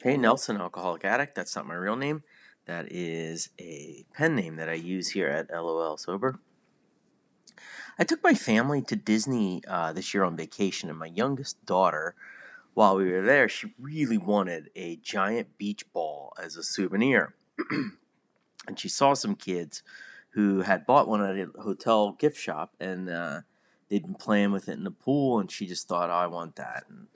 Hey, Nelson, alcoholic addict. That's not my real name. That is a pen name that I use here at LOL Sober. I took my family to Disney uh, this year on vacation, and my youngest daughter, while we were there, she really wanted a giant beach ball as a souvenir. and she saw some kids who had bought one at a hotel gift shop, and uh, they'd been playing with it in the pool, and she just thought, oh, I want that. And,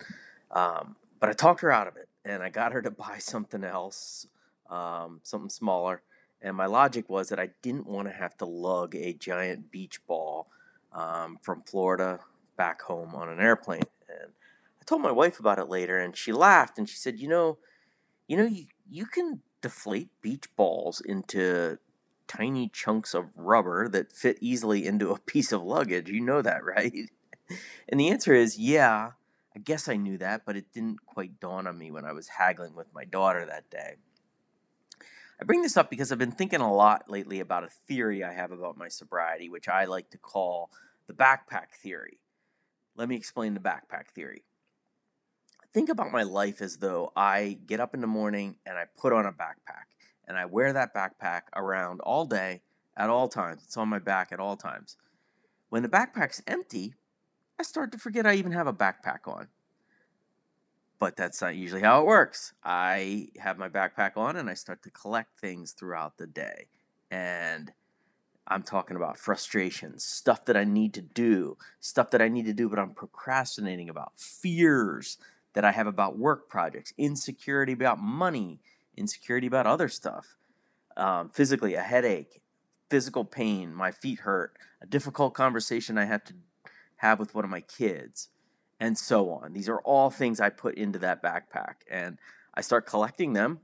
um, but I talked her out of it and I got her to buy something else, um, something smaller. And my logic was that I didn't want to have to lug a giant beach ball um, from Florida back home on an airplane. And I told my wife about it later, and she laughed and she said, "You know, you know, you you can deflate beach balls into tiny chunks of rubber that fit easily into a piece of luggage. You know that, right?" And the answer is, yeah. I guess I knew that, but it didn't quite dawn on me when I was haggling with my daughter that day. I bring this up because I've been thinking a lot lately about a theory I have about my sobriety, which I like to call the backpack theory. Let me explain the backpack theory. Think about my life as though I get up in the morning and I put on a backpack and I wear that backpack around all day at all times. It's on my back at all times. When the backpack's empty, I start to forget I even have a backpack on. But that's not usually how it works. I have my backpack on and I start to collect things throughout the day. And I'm talking about frustrations, stuff that I need to do, stuff that I need to do, but I'm procrastinating about, fears that I have about work projects, insecurity about money, insecurity about other stuff, um, physically, a headache, physical pain, my feet hurt, a difficult conversation I have to have with one of my kids, and so on. These are all things I put into that backpack, and I start collecting them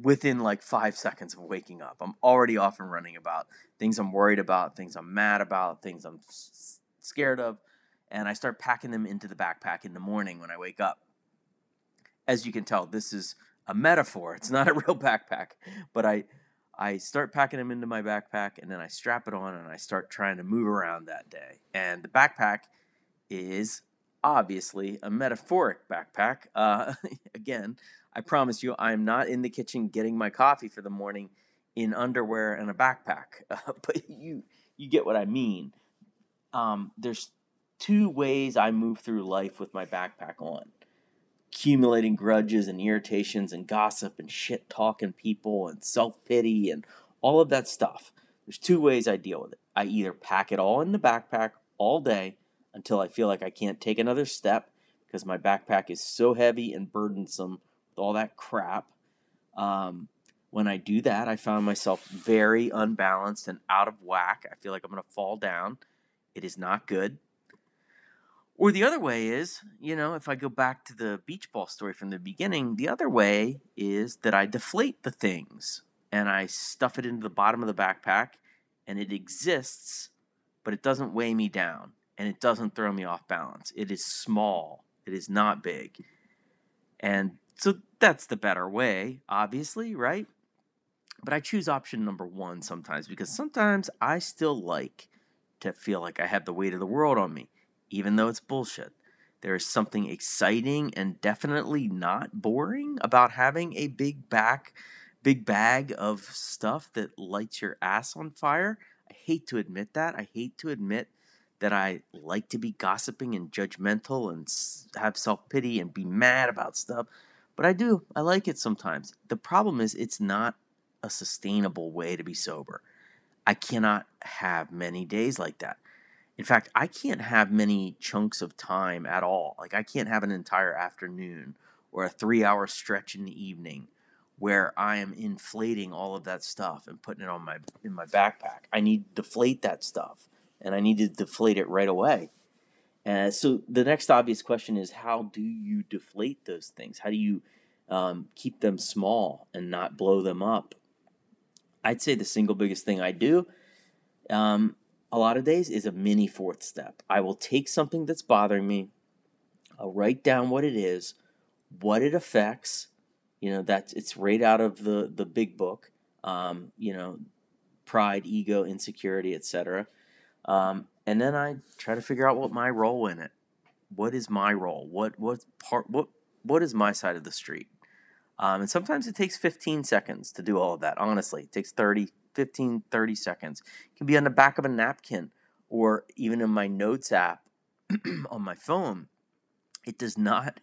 within like five seconds of waking up. I'm already off and running about things I'm worried about, things I'm mad about, things I'm scared of, and I start packing them into the backpack in the morning when I wake up. As you can tell, this is a metaphor. It's not a real backpack, but I I start packing them into my backpack and then I strap it on and I start trying to move around that day. And the backpack is obviously a metaphoric backpack. Uh, again, I promise you, I'm not in the kitchen getting my coffee for the morning in underwear and a backpack. Uh, but you you get what I mean. Um, there's two ways I move through life with my backpack on accumulating grudges and irritations and gossip and shit talking people and self pity and all of that stuff. There's two ways I deal with it. I either pack it all in the backpack all day until I feel like I can't take another step because my backpack is so heavy and burdensome with all that crap. Um, when I do that, I found myself very unbalanced and out of whack. I feel like I'm going to fall down. It is not good. Or the other way is, you know, if I go back to the beach ball story from the beginning, the other way is that I deflate the things and I stuff it into the bottom of the backpack and it exists, but it doesn't weigh me down and it doesn't throw me off balance. It is small, it is not big. And so that's the better way, obviously, right? But I choose option number one sometimes because sometimes I still like to feel like I have the weight of the world on me even though it's bullshit. There is something exciting and definitely not boring about having a big back, big bag of stuff that lights your ass on fire. I hate to admit that. I hate to admit that I like to be gossiping and judgmental and have self pity and be mad about stuff, but I do. I like it sometimes. The problem is, it's not a sustainable way to be sober. I cannot have many days like that. In fact, I can't have many chunks of time at all. Like, I can't have an entire afternoon or a three hour stretch in the evening where I am inflating all of that stuff and putting it on my in my backpack. I need to deflate that stuff, and I need to deflate it right away. And so the next obvious question is, how do you deflate those things? How do you um, keep them small and not blow them up? I'd say the single biggest thing I do um, a lot of days is a mini fourth step. I will take something that's bothering me, I'll write down what it is, what it affects. You know, that's it's right out of the the big book. Um, you know, pride, ego, insecurity, etc. Um, and then I try to figure out what my role in it. What is my role? What what part? What what is my side of the street? Um, and sometimes it takes 15 seconds to do all of that. Honestly, it takes 30, 15, 30 seconds. It can be on the back of a napkin or even in my notes app on my phone. It does not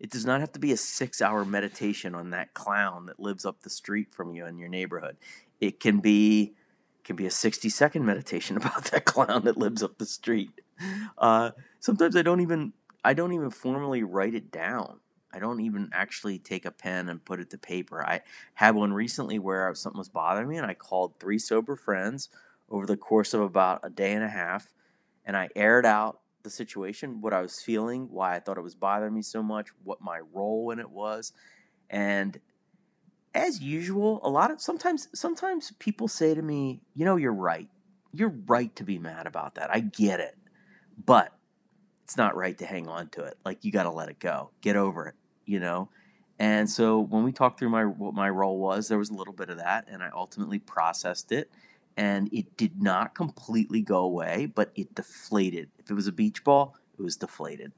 it does not have to be a 6-hour meditation on that clown that lives up the street from you in your neighborhood. It can be can be a 60 second meditation about that clown that lives up the street. Uh, sometimes I don't even I don't even formally write it down. I don't even actually take a pen and put it to paper. I had one recently where something was bothering me, and I called three sober friends over the course of about a day and a half, and I aired out the situation, what I was feeling, why I thought it was bothering me so much, what my role in it was, and as usual, a lot of sometimes sometimes people say to me, "You know, you're right. You're right to be mad about that. I get it, but." It's not right to hang on to it. Like you got to let it go. Get over it you know. And so when we talked through my what my role was, there was a little bit of that, and I ultimately processed it, and it did not completely go away, but it deflated. If it was a beach ball, it was deflated.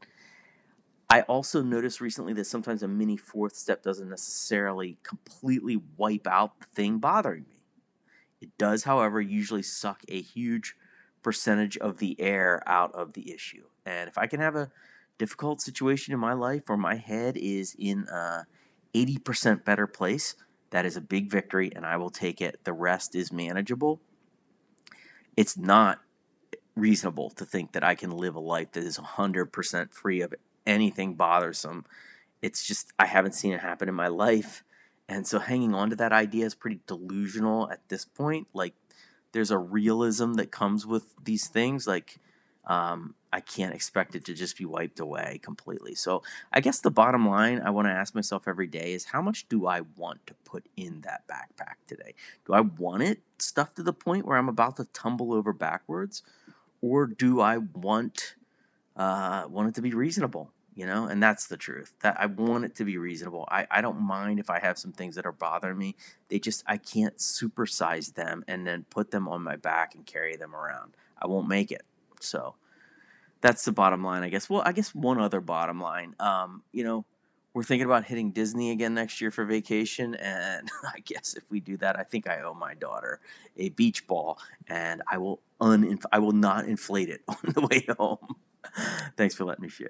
I also noticed recently that sometimes a mini fourth step doesn't necessarily completely wipe out the thing bothering me. It does, however, usually suck a huge percentage of the air out of the issue. And if I can have a difficult situation in my life where my head is in a 80% better place, that is a big victory and I will take it. The rest is manageable. It's not reasonable to think that I can live a life that is 100% free of anything bothersome. It's just, I haven't seen it happen in my life. And so hanging on to that idea is pretty delusional at this point. Like, there's a realism that comes with these things. Like, um, I can't expect it to just be wiped away completely. So I guess the bottom line I want to ask myself every day is how much do I want to put in that backpack today? Do I want it stuffed to the point where I'm about to tumble over backwards, or do I want uh, want it to be reasonable? You know, and that's the truth. That I want it to be reasonable. I, I don't mind if I have some things that are bothering me. They just I can't supersize them and then put them on my back and carry them around. I won't make it. So that's the bottom line, I guess. Well, I guess one other bottom line. Um, you know, we're thinking about hitting Disney again next year for vacation, and I guess if we do that, I think I owe my daughter a beach ball, and I will un I will not inflate it on the way home. Thanks for letting me share.